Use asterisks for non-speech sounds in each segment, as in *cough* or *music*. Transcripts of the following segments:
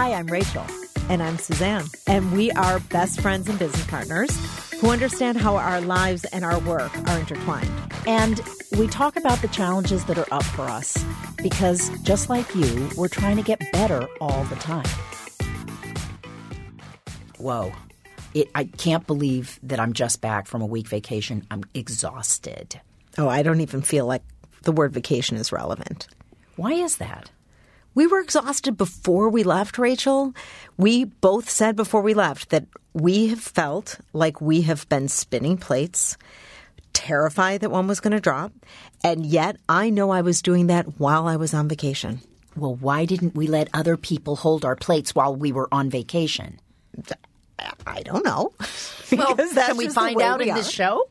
Hi, I'm Rachel. And I'm Suzanne. And we are best friends and business partners who understand how our lives and our work are intertwined. And we talk about the challenges that are up for us because, just like you, we're trying to get better all the time. Whoa. It, I can't believe that I'm just back from a week vacation. I'm exhausted. Oh, I don't even feel like the word vacation is relevant. Why is that? We were exhausted before we left, Rachel. We both said before we left that we have felt like we have been spinning plates, terrified that one was going to drop. And yet I know I was doing that while I was on vacation. Well, why didn't we let other people hold our plates while we were on vacation? I don't know. *laughs* Well, Because that's can we find out we in this show?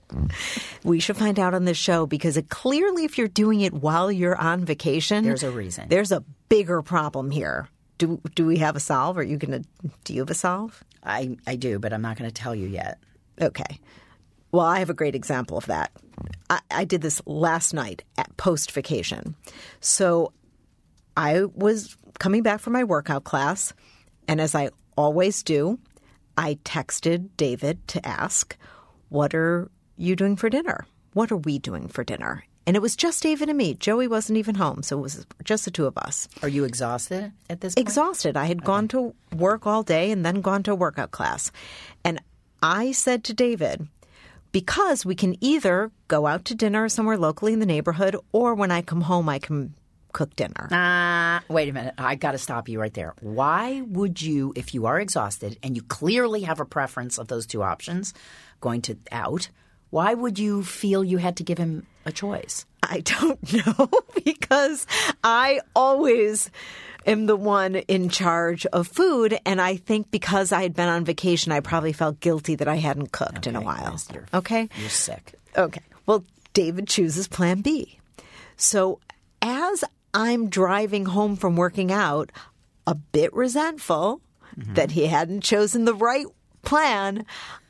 We should find out on this show because it, clearly, if you're doing it while you're on vacation, There's a reason. There's a bigger problem here. Do do we have a solve? Are you gonna? Do you have a solve? I, I do, but I'm not going to tell you yet. Okay. Well, I have a great example of that. I, I did this last night at post vacation. So I was coming back from my workout class, and as I always do, I texted David to ask, What are you doing for dinner? What are we doing for dinner? And it was just David and me. Joey wasn't even home, so it was just the two of us. Are you exhausted at this point? Exhausted. I had gone to work all day and then gone to a workout class. And I said to David, because we can either go out to dinner somewhere locally in the neighborhood, or when I come home, I can cook dinner. Uh, wait a minute. I got to stop you right there. Why would you, if you are exhausted and you clearly have a preference of those two options, going to out, why would you feel you had to give him a choice? I don't *laughs* know because I always am the one in charge of food. And I think because I had been on vacation, I probably felt guilty that I hadn't cooked in a while. yes, you're- Okay. You're sick. Okay. Well, David chooses plan B. So as I'm driving home from working out, a bit resentful mm-hmm. that he hadn't chosen the right plan,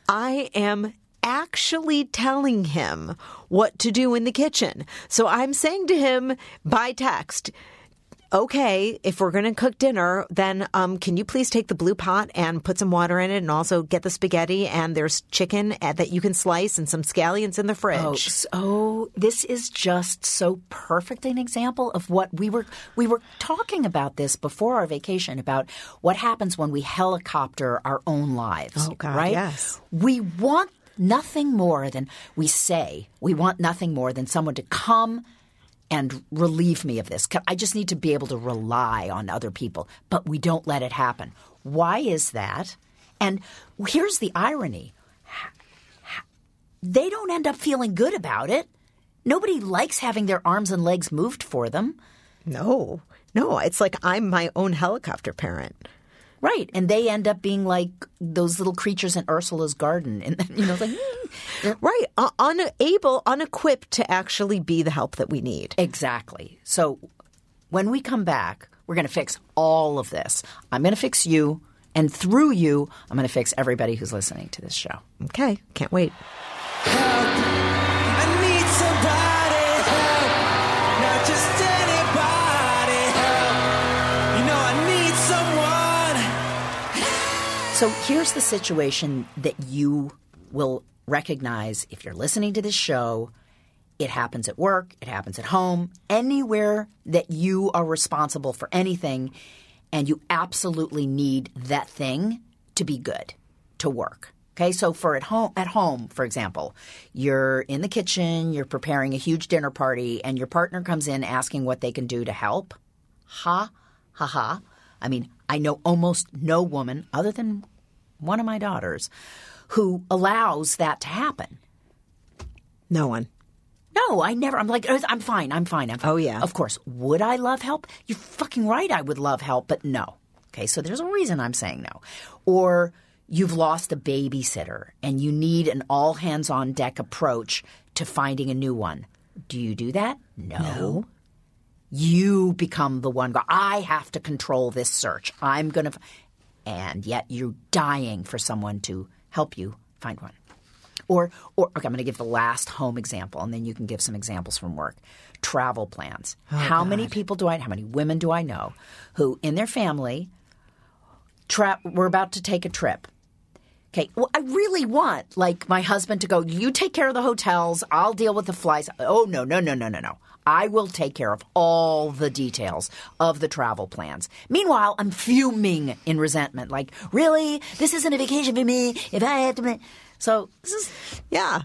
I am actually telling him what to do in the kitchen. So I'm saying to him by text, okay, if we're going to cook dinner, then um, can you please take the blue pot and put some water in it and also get the spaghetti and there's chicken uh, that you can slice and some scallions in the fridge. Oh, so this is just so perfect an example of what we were we were talking about this before our vacation about what happens when we helicopter our own lives. Oh, God, right? yes. We want nothing more than we say we want nothing more than someone to come and relieve me of this. I just need to be able to rely on other people, but we don't let it happen. Why is that? And here's the irony they don't end up feeling good about it. Nobody likes having their arms and legs moved for them. No, no, it's like I'm my own helicopter parent. Right. And they end up being like those little creatures in Ursula's garden. And, then you know, like, mm. *laughs* Right. Uh, unable, unequipped to actually be the help that we need. exactly. So when we come back, we're going to fix all of this. I'm going to fix you. And through you, I'm going to fix everybody who's listening to this show. Okay, can't wait. So here's the situation that you will recognize if you're listening to this show. It happens at work, it happens at home, anywhere that you are responsible for anything, and you absolutely need that thing to be good, to work. Okay, so for at home, at home, for example, you're in the kitchen, you're preparing a huge dinner party, and your partner comes in asking what they can do to help. Ha, ha, ha. I mean, I know almost no woman, other than one of my daughters, who allows that to happen. No one. No, I never. I'm like, I'm fine. I'm fine. I'm fine. Oh, yeah. Of course. Would I love help? You're fucking right. I would love help, but no. Okay, so there's a reason I'm saying no. Or you've lost a babysitter and you need an all hands on deck approach to finding a new one. Do you do that? No. You become the one. Go, I have to control this search. I'm going to. And yet you're dying for someone to help you find one. Or, or okay, I'm going to give the last home example, and then you can give some examples from work. Travel plans. Oh, how many people do I? How many women do I know who, in their family, tra- we're about to take a trip. Okay, well, I really want like my husband to go. You take care of the hotels. I'll deal with the flights. Oh no, no, no, no, no, no. I will take care of all the details of the travel plans. Meanwhile, I'm fuming in resentment. Like, really? This isn't a vacation for me. If I have to, ma-" so this is Yeah.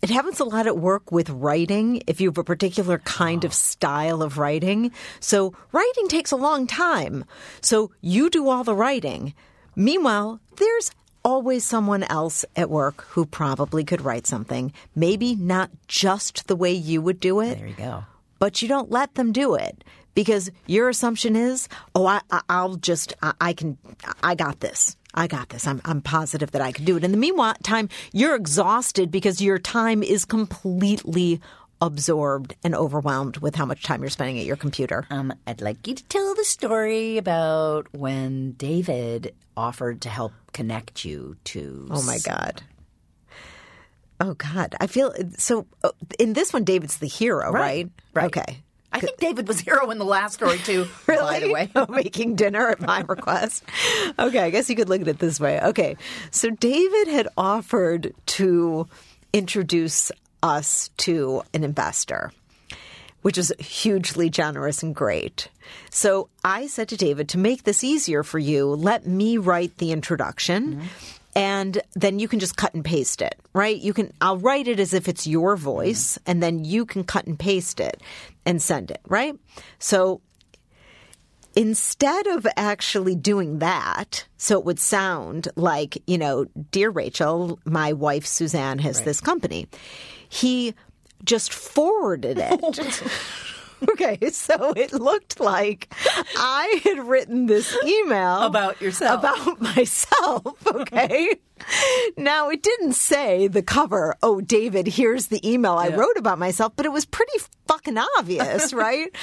It happens a lot at work with writing if you have a particular kind of style of writing. So writing takes a long time. So you do all the writing. Meanwhile, there's always someone else at work who probably could write something. Maybe not just the way you would do it. there. You go. but you don't let them do it because your assumption is, oh, I, I, I'll just, I, I can, I got this. I got this. I'm, I'm positive that I can do it. In the meanwhile, time you're exhausted because your time is completely absorbed and overwhelmed with how much time you're spending at your computer. Um, I'd like you to tell the story about when David offered to help connect you to. Oh my God. Oh God. I feel so. uh, In this one, David's the hero, right? Right. Okay. I think David was hero in the last story too. *laughs* By the way, *laughs* making dinner at my request. Okay, I guess you could look at it this way. Okay, so David had offered to introduce us to an investor, which is hugely generous and great. So I said to David, to make this easier for you, let me write the introduction. And then you can just cut and paste it, right? You can, I'll write it as if it's your voice, and then you can cut and paste it and send it, right? So instead of actually doing that, so it would sound like, you know, dear Rachel, my wife Suzanne has this company, he just forwarded it. *laughs* okay, so it looked like I had written this email About yourself. About myself, *laughs* okay? now, it didn't say the cover, oh, David, here's the email I wrote about myself, but it was pretty fucking obvious, *laughs* right?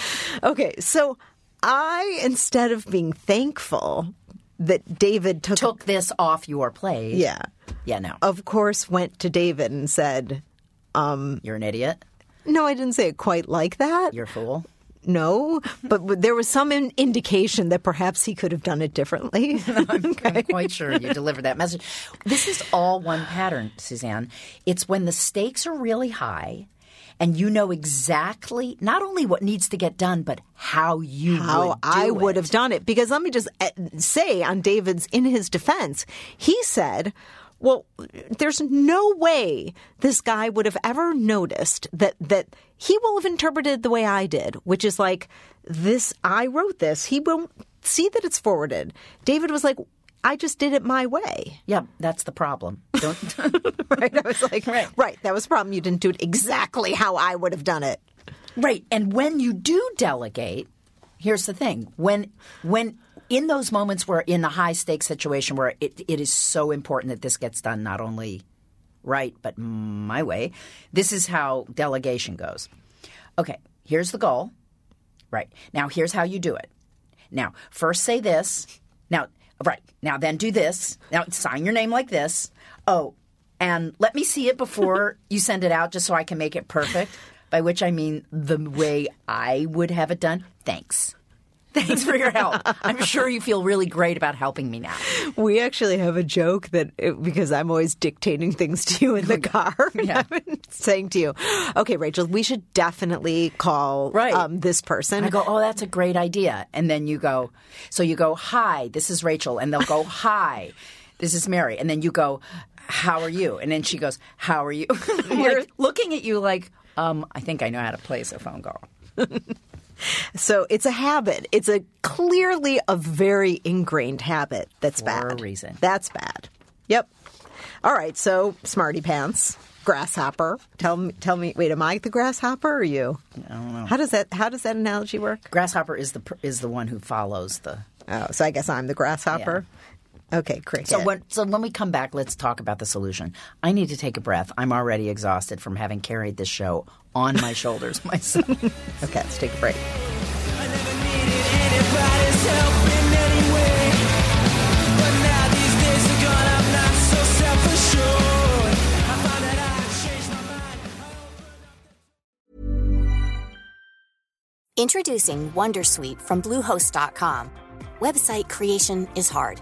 Okay, so I, instead of being thankful that David took, took this off your plate. yeah, yeah. No, of course, went to David and said, you're an idiot. no, I didn't say it quite like that. You're a fool. No, but there was some in- indication that perhaps he could have done it differently. *laughs* I'm *laughs* quite sure you delivered that message. This is all one pattern, Suzanne. It's when the stakes are really high and you know exactly not only what needs to get done, but how you how would I would have done it. Because let me just uh, say on David's, in his defense, he said, well, there's no way this guy would have ever noticed that, that he will have interpreted the way I did, which is like, this, I wrote this. He won't see that it's forwarded. David was like, I just did it my way. Yeah, that's the problem. Don't *laughs* Right? I was like, right. right. that was the problem. You didn't do it exactly how I would have done it. Right. And when you do delegate, here's the thing. When when in those moments where in the high stakes situation where it, it is so important that this gets done not only right, but my way, this is how delegation goes. Okay, here's the goal. Right. Now here's how you do it. Now, first say this. Now, right. Now then do this. Now sign your name like this. Oh, and let me see it before *laughs* you send it out just so I can make it perfect. By which I mean the way I would have it done. Thanks. Thanks for your help. I'm sure you feel really great about helping me now. We actually have a joke that it, because I'm always dictating things to you in the *laughs* car. *laughs* Yeah. I've been saying to you, okay, Rachel, we should definitely call Right. um, this person. I go, oh, that's a great idea. And then you go, so you go, hi, this is Rachel. And they'll go, *laughs* hi, this is Mary. And then you go, how are you? And then she goes, how are you? I'm like looking at you like, um, I think I know how to place a phone call. So it's a habit. It's a clearly a very ingrained habit that's For bad. a reason. That's bad. Yep. All right. So smarty pants, grasshopper. Tell me. Tell me. Wait, am I the grasshopper or you? I don't know. How does that How does that analogy work? Grasshopper is the is the one who follows the. Oh, so I guess I'm the grasshopper. Okay, great. So when so when we come back, let's talk about the solution. I need to take a breath. I'm already exhausted from having carried this show on my shoulders *laughs* myself. okay, let's take a break. Introducing Wondersuite from Bluehost.com. Website creation is hard,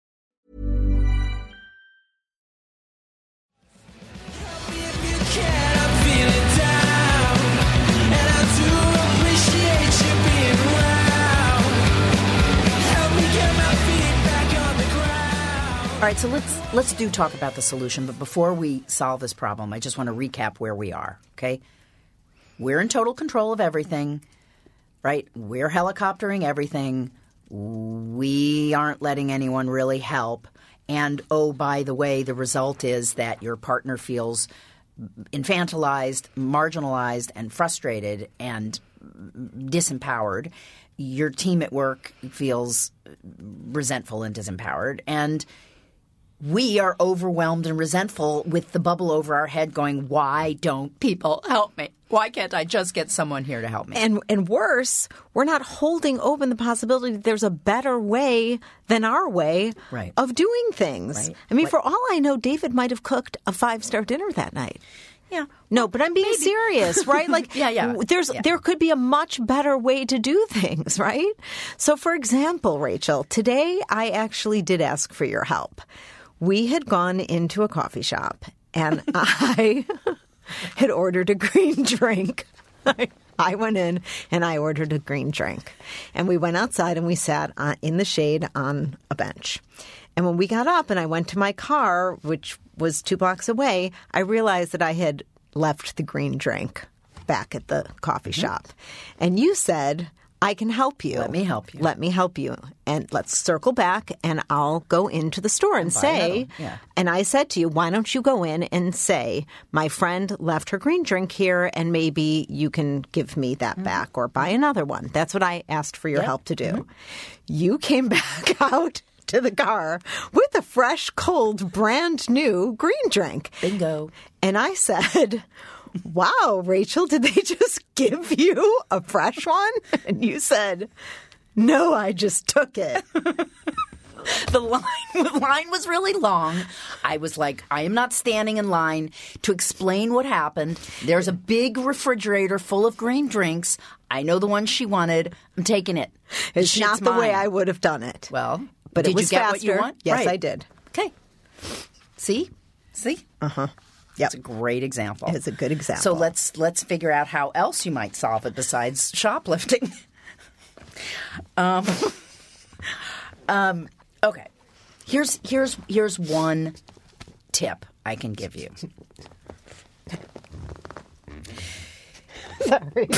All right, so let's let's do talk about the solution. But before we solve this problem, I just want to recap where we are. Okay, we're in total control of everything, right? We're helicoptering everything. We aren't letting anyone really help. And oh, by the way, the result is that your partner feels infantilized, marginalized, and frustrated and disempowered. Your team at work feels resentful and disempowered. And we are overwhelmed and resentful with the bubble over our head going, Why don't people help me? Why can't I just get someone here to help me? And and worse, we're not holding open the possibility that there's a better way than our way Right. of doing things. Right. I mean, What- for all I know, David might have cooked a five star dinner that night. yeah. No, but I'm being serious, *laughs* right? Like, Yeah, yeah, There's yeah. there could be a much better way to do *laughs* things, right? So, for example, Rachel, today I actually did ask for your help. We had gone into a coffee shop, and *laughs* I had ordered a green *laughs* drink. I went in and I ordered a green drink, and we went outside and we sat on, in the shade on a bench. And when we got up and I went to my car, which was two blocks away, I realized that I had left the green drink back at the coffee mm-hmm. shop. And you said, I can help you. Mm-hmm. Let me help you. Let me help you. And let's circle back and I'll go into the store and, buy say. Yeah. and I said to you, why don't you go in and say, my friend left her green drink here and maybe you can give me that Mm-hmm. back or buy another one. That's what I asked for your help to do. You came *laughs* back out to the car with a fresh, cold, brand new green drink. Bingo. And I said, Wow, Rachel, did they *laughs* just give you a fresh one? And you said, No, I just took it. the line *laughs* the line was really long. I was like, I am not standing in line to explain what happened. There's a big refrigerator full of green drinks. I know the one she wanted. I'm taking it. It's not the way. I would have done it. Well, but did it was you get faster. what you want? Yes, Right. I did. Okay. See? See? Uh-huh. Yep. It's a great example. It's a good example. So let's let's figure out how else you might solve it besides shoplifting. *laughs* um, *laughs* um, okay. Here's here's here's one tip I can give you. *laughs* Sorry.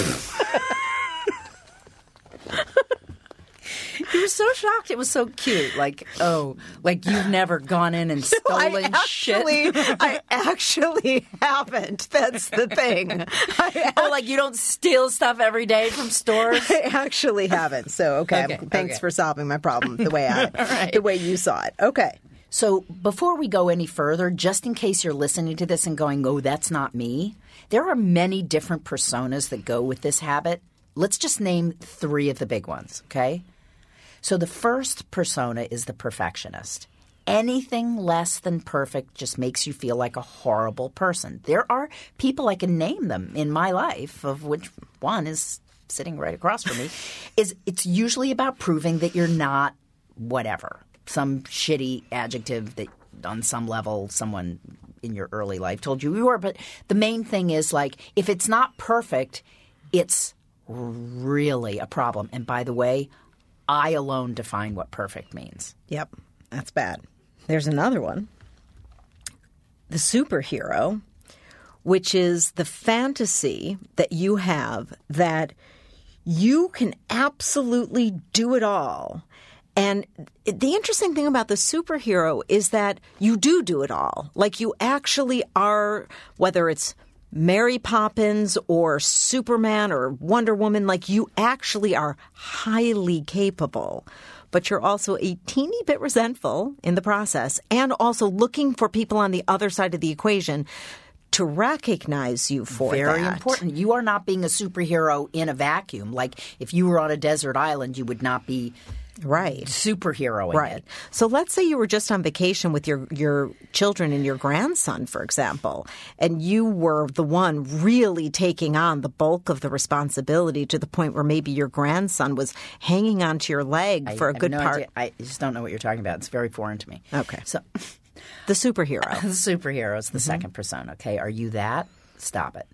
You was so shocked. It was so cute. Like, oh, like you've never gone in and *laughs* stolen I actually, shit. I actually haven't. That's the thing. *laughs* I, oh, like you don't steal stuff every day from stores. I actually haven't. So okay, Okay, thanks okay. for solving my problem the way *laughs* I, right. the way you saw it. Okay. So before we go any further, just in case you're listening to this and going, "Oh, that's not me," there are many different personas that go with this habit. Let's just name three of the big ones. Okay. So the first persona is the perfectionist. Anything less than perfect just makes you feel like a horrible person. There are people I can name them in my life, of which one is sitting right across from me. *laughs* is it's usually about proving that you're not whatever, some shitty adjective that on some level someone in your early life told you you were. But the main thing is like if it's not perfect, it's really a problem. And by the way, I alone define what perfect means. Yep, that's bad. There's another one. The superhero, which is the fantasy that you have that you can absolutely do it all. And the interesting thing about the superhero is that you do do it all. Like you actually are, whether it's Mary Poppins or Superman or Wonder Woman, like you actually are highly capable. But you're also a teeny bit resentful in the process and also looking for people on the other side of the equation to recognize you for Very that. important. You are not being a superhero in a vacuum. Like if you were on a desert island, you would not be Right. superheroing Right. it. So let's say you were just on vacation with your your children and your grandson, for example, and you were the one really taking on the bulk of the responsibility to the point where maybe your grandson was hanging onto your leg for I a have good no part. idea. I just don't know what you're talking about. It's very foreign to me. Okay. So *laughs* The superhero. *laughs* the superhero is the Mm-hmm. second persona. Okay, are you that? Stop it.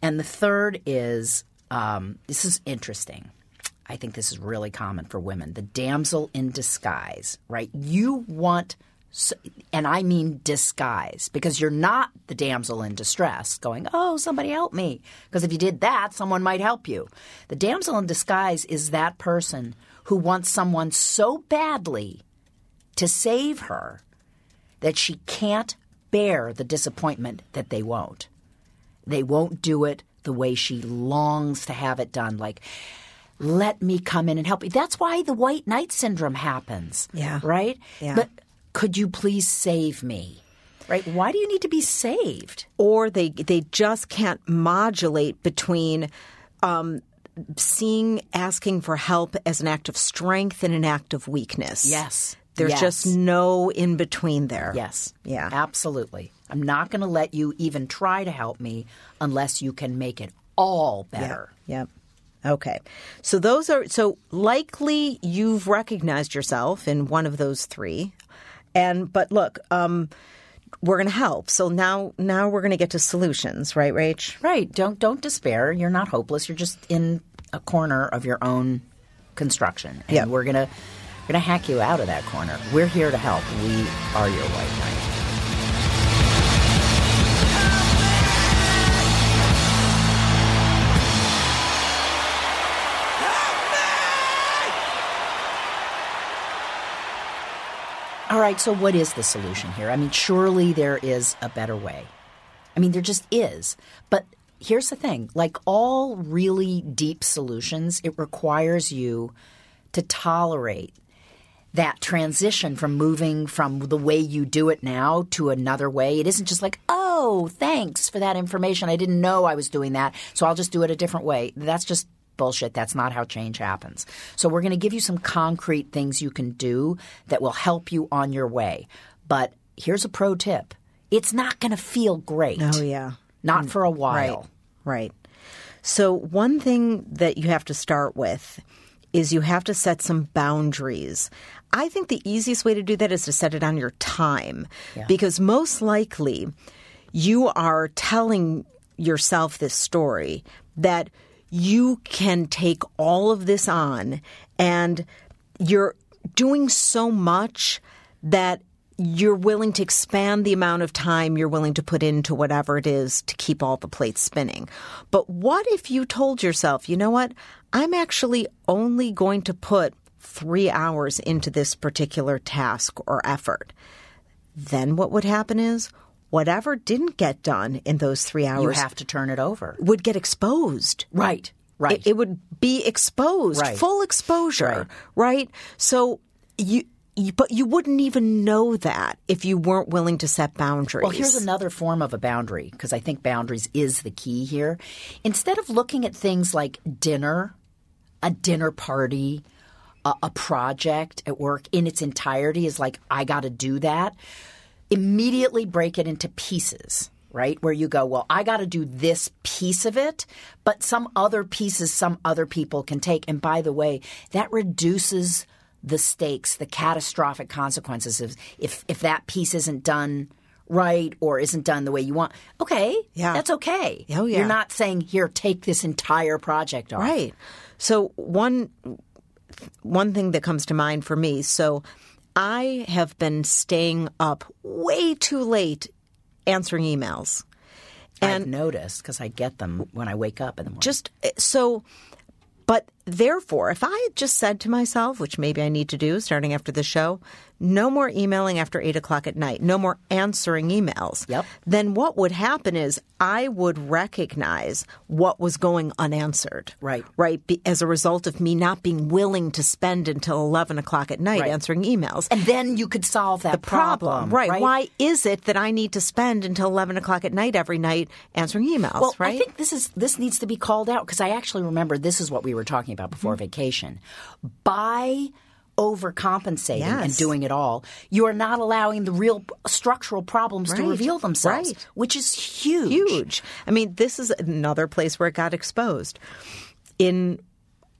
And the third is um, this is interesting. I think this is really common for women. The damsel in disguise, right? You want, and I mean disguise, because you're not the damsel in distress going, oh, somebody help me. Because if you did that, someone might help you. The damsel in disguise is that person who wants someone so badly to save her that she can't bear the disappointment that they won't. They won't do it the way she longs to have it done. Like, let me come in and help you. That's why the white knight syndrome happens. Yeah. Right? Yeah. But could you please save me? Right? Why do you need to be saved? or they they just can't modulate between um, seeing asking for help as an act of strength and an act of weakness. Yes. There's Yes. just no in between there. Yes. Yeah. Absolutely. I'm not going to let you even try to help me unless you can make it all better. Yep. Okay. So those are so likely you've recognized yourself in one of those three. And but look, um we're going to help. So now now we're going to get to solutions, right, Rach? Right. Don't don't despair. You're not hopeless. You're just in a corner of your own construction. And Yeah. we're gonna we're gonna hack you out of that corner. We're here to help. We are your white knight. Right, so what is the solution here? I mean, surely there is a better way. I mean, there just is. But here's the thing like all really deep solutions, it requires you to tolerate that transition from moving from the way you do it now to another way. It isn't just like, oh, thanks for that information. I didn't know I was doing that, so I'll just do it a different way. That's just bullshit. That's not how change happens. So we're going to give you some concrete things you can do that will help you on your way. But here's a pro tip. It's not going to feel great. Oh yeah. Not for a while. Right. Right. So one thing that you have to start with is you have to set some boundaries. I think the easiest way to do that is to set it on your time because most likely you are telling yourself this story that you can take all of this on and you're doing so much that you're willing to expand the amount of time you're willing to put into whatever it is to keep all the plates spinning. But what if you told yourself, you know what? I'm actually only going to put three hours into this particular task or effort. Then what would happen is whatever didn't get done in those three hours, You have to turn it over. would get exposed. Right. Right. It, it would be exposed, Right. full exposure, right. So you, you, but you wouldn't even know that if you weren't willing to set boundaries. Well, here's another form of a boundary because I think boundaries is the key here. Instead of looking at things like dinner, a dinner party, a, a project at work in its entirety is like, I got to do that, immediately break it into pieces. Right? Where you go, well, I got to do this piece of it, but some other pieces some other people can take. And by the way, that reduces the stakes, the catastrophic consequences of if if that piece isn't done right or isn't done the way you want. Okay, Yeah. that's okay. Oh, yeah. You're not saying here take this entire project off. Right. So one one thing that comes to mind for me, so I have been staying up way too late answering emails. I've noticed because I get them when I wake up in the morning. Just eh, so but therefore, if I had just said to myself, which maybe I need to do starting after the show, no more emailing after eight o'clock at night, no more answering emails, Yep. then what would happen is I would recognize what was going unanswered. Right. Right. Be, as a result of me not being willing to spend until 11 o'clock at night Right. answering emails. and then you could solve that problem, right. Why is it that I need to spend until 11 o'clock at night every night answering emails, Well, right? I think this is this needs to be called out because I actually remember this is what we were talking about before Mm-hmm. vacation. By overcompensating and doing it all, you are not allowing the real structural problems to reveal themselves, Right. which is huge. huge. I mean, this is another place where it got exposed. In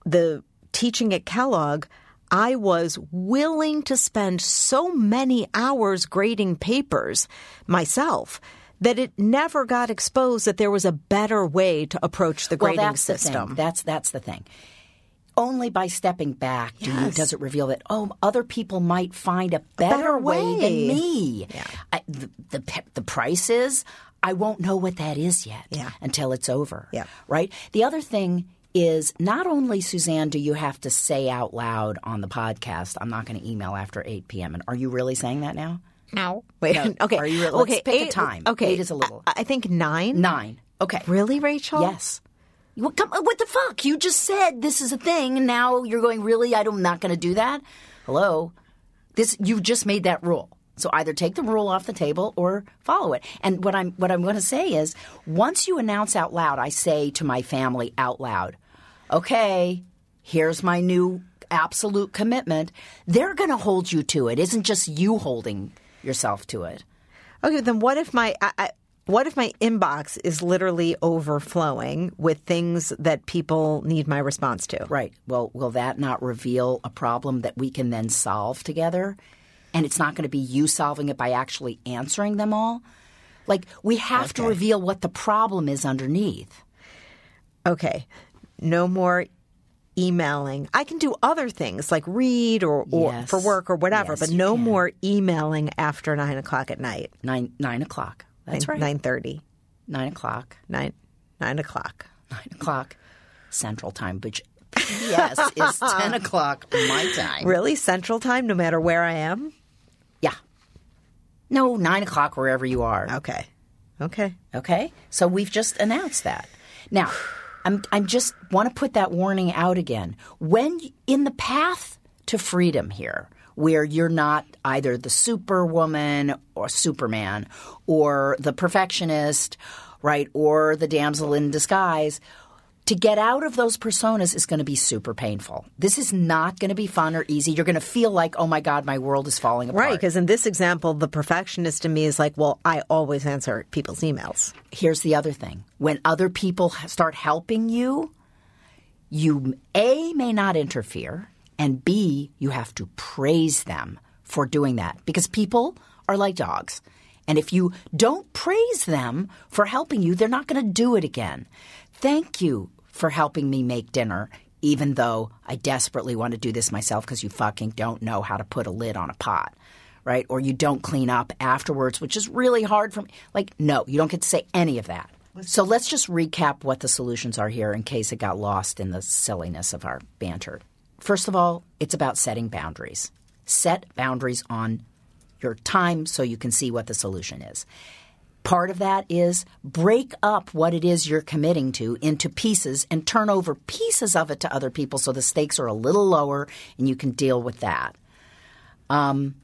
the teaching at Kellogg, I was willing to spend so many hours grading papers myself that it never got exposed that there was a better way to approach the Well, grading that's the system. thing. That's that's the thing. Only by stepping back do you, does it reveal that oh, other people might find a better, better way. way. than me. I, the, the the price is I won't know what that is yet Yeah. until it's over. Yeah. Right. The other thing is not only Suzanne do you have to say out loud on the podcast, I'm not going to email after 8 p.m. And are you really saying that now? No. Wait. No. *laughs* Okay. Are you really- let's okay. pick a time. Okay. Eight is a little- I, I think nine. Nine. Okay. Really, Rachel? Yes. What, come, uh, what the fuck? You just said this is a thing, and now you're going, really? I'm not going to do that? Hello? This You just made that rule. So either take the rule off the table or follow it. And what I'm what I'm going to say is, once you announce out loud, I say to my family out loud, "Okay, here's my new absolute commitment." They're going to hold you to it. Isn't just you holding yourself to it. Okay, then what if my I, I, what if my inbox is literally overflowing with things that people need my response to? Right. Well, will that not reveal a problem that we can then solve together? And it's not going to be you solving it by actually answering them all? Like, we have to reveal what the problem is underneath. Okay, no more emailing. I can do other things like read or, or Yes. for work or whatever, Yes, but no more emailing after nine o'clock at night. Nine, nine o'clock. That's right. Nine thirty. Nine o'clock. Nine nine o'clock. Nine o'clock Central Time, which *laughs* yes is 10 o'clock my time. Really, Central Time, no matter where I am. Yeah. No, nine o'clock wherever you are. Okay, okay. Okay, so we've just announced that. Now, I'm I'm just want to put that warning out again. When in the path to freedom here, where you're not either the superwoman or Superman or the perfectionist, right, or the damsel in disguise. To get out of those personas is going to be super painful. This is not going to be fun or easy. You're going to feel like, oh my God, my world is falling apart. Right, because in this example, the perfectionist in me is like, well, I always answer people's emails. here's the other thing when other people start helping you you a may not interfere and b you have to praise them for doing that because people are like dogs and if you don't praise them for helping you they're not going to do it again thank you for helping me make dinner even though i desperately want to do this myself because you fucking don't know how to put a lid on a pot right? Or you don't clean up afterwards, which is really hard for me. Like, no, you don't get to say any of that. So let's just recap what the solutions are here in case it got lost in the silliness of our banter. First of all, it's about setting boundaries. Set boundaries on your time so you can see what the solution is. Part of that is break up what it is you're committing to into pieces and turn over pieces of it to other people so the stakes are a little lower and you can deal with that. Um,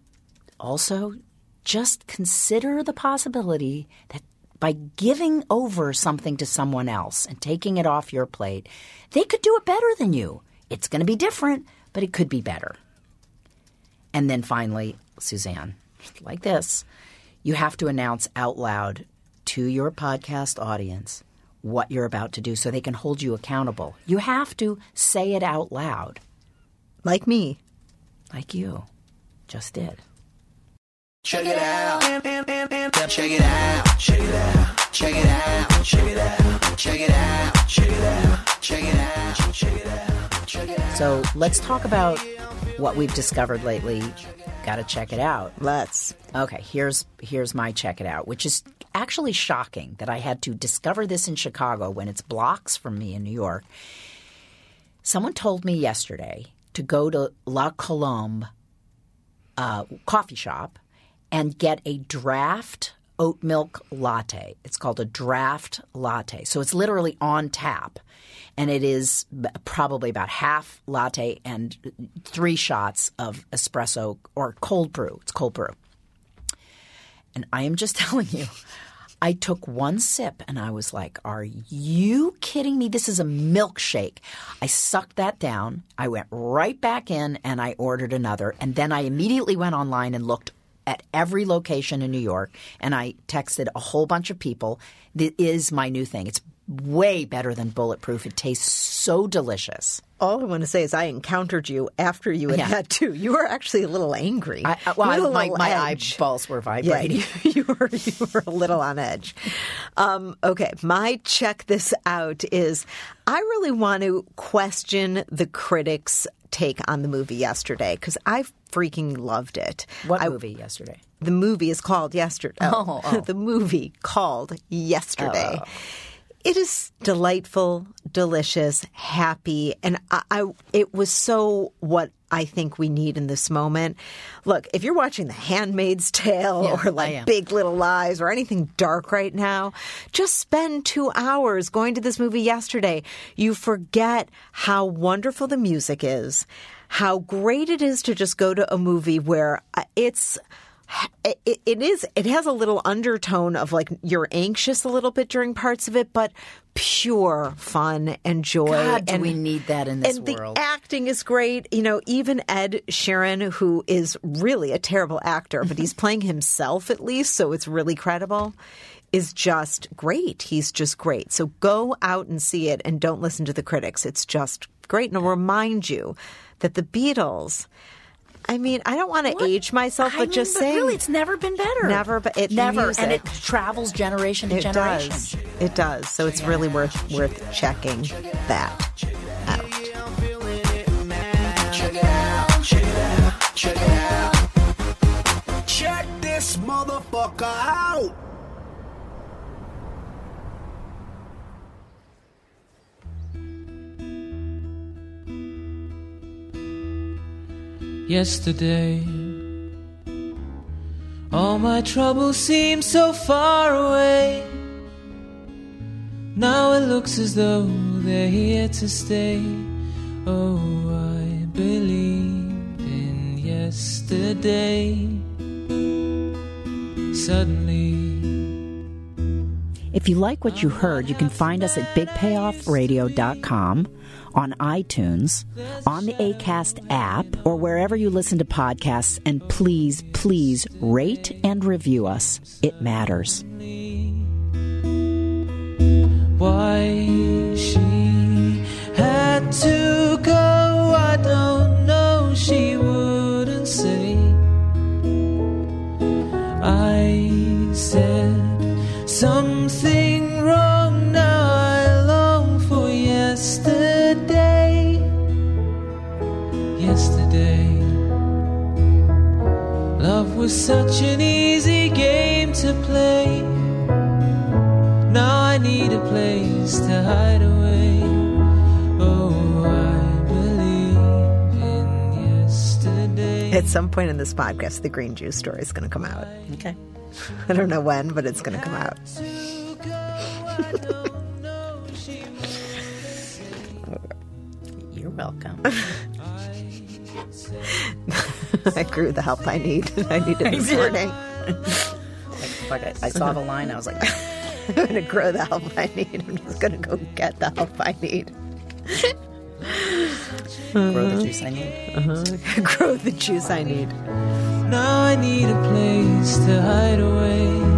also, just consider the possibility that by giving over something to someone else and taking it off your plate, they could do it better than you. It's going to be different, but it could be better. And then finally, Suzanne, like this, you have to announce out loud to your podcast audience what you're about to do so they can hold you accountable. You have to say it out loud, Like me. like you just did. Check it out. Check it out. Check it out. Check it out. Check it out. Check it out. Check it out. Check it out. Check it out. So let's talk about what we've discovered lately. Got to check it out. Let's. Okay, here's here's my check it out, which is actually shocking that I had to discover this in Chicago when it's blocks from me in New York. Someone told me yesterday to go to La Colombe uh, coffee shop and get a draft oat milk latte. It's called a draft latte. So it's literally on tap. And it is probably about half latte and three shots of espresso or cold brew. It's cold brew. And I am just *laughs* telling you, I took one sip and I was like, Are you kidding me? This is a milkshake. I sucked that down. I went right back in and I ordered another. And then I immediately went online and looked at every location in New York and I texted a whole bunch of people. This is my new thing. It's way better than bulletproof. It tastes so delicious. All I want to say is I encountered you after you had Yeah. had two. You were actually a little angry. I, I- well, You had I- a my, little my edge. eyeballs were Yeah, vibrating. you, *laughs* you were you were a little on edge. Um, okay, my check this out is I really want to question the critics' take on the movie yesterday because I freaking loved it. What I- movie yesterday? The movie is called Yesterday. Oh, oh. *laughs* the movie called Yesterday. It is delightful, delicious, happy, and I, I it was so what I think we need in this moment. Look, if you're watching The Handmaid's Tale Yeah, or like. Big Little Lies or anything dark right now, just spend two hours going to this movie yesterday. You forget how wonderful the music is, how great it is to just go to a movie where uh, it's it, it is it has a little undertone of like you're anxious a little bit during parts of it but pure fun and joy God, and we need that in this and world. the acting is great. You know even ed sheeran who is really a terrible actor but he's *laughs* playing himself at least so it's really credible is just great. He's just great. So go out and see it and don't listen to the critics. It's just great. And i'll remind you that the beatles I mean, I don't want to age myself, I but mean, just but saying, really, it's never been better. Never, but it- never, music. and it travels generation to it generation. does. It does. So it's really worth worth checking that out. Check this motherfucker out. Yesterday. All my troubles seem so far away. Now it looks as though they're here to stay. Oh, I believed in yesterday. Suddenly. If you like what you heard, you can find us at bigpayoffradio.com, on iTunes, on the ACAST app, or wherever you listen to podcasts. And please, please rate and review us. It matters. Why she had to go, I don't know. She wouldn't say. I said something was was such an easy game to play. Now I need a place to hide away. Oh, I believe in yesterday. At some point in this podcast, the green juice story is going to come out. Okay. I don't know when, but it's going to come out. *laughs* You're welcome. *laughs* *laughs* I grew the help I need. *laughs* I needed this did. morning. *laughs* like I, I saw the line. I was like, I'm going to grow the help I need. I'm just going to go get the help I need. grow the juice I need. Uh-huh. grow the juice I need. Now I need a place to hide away.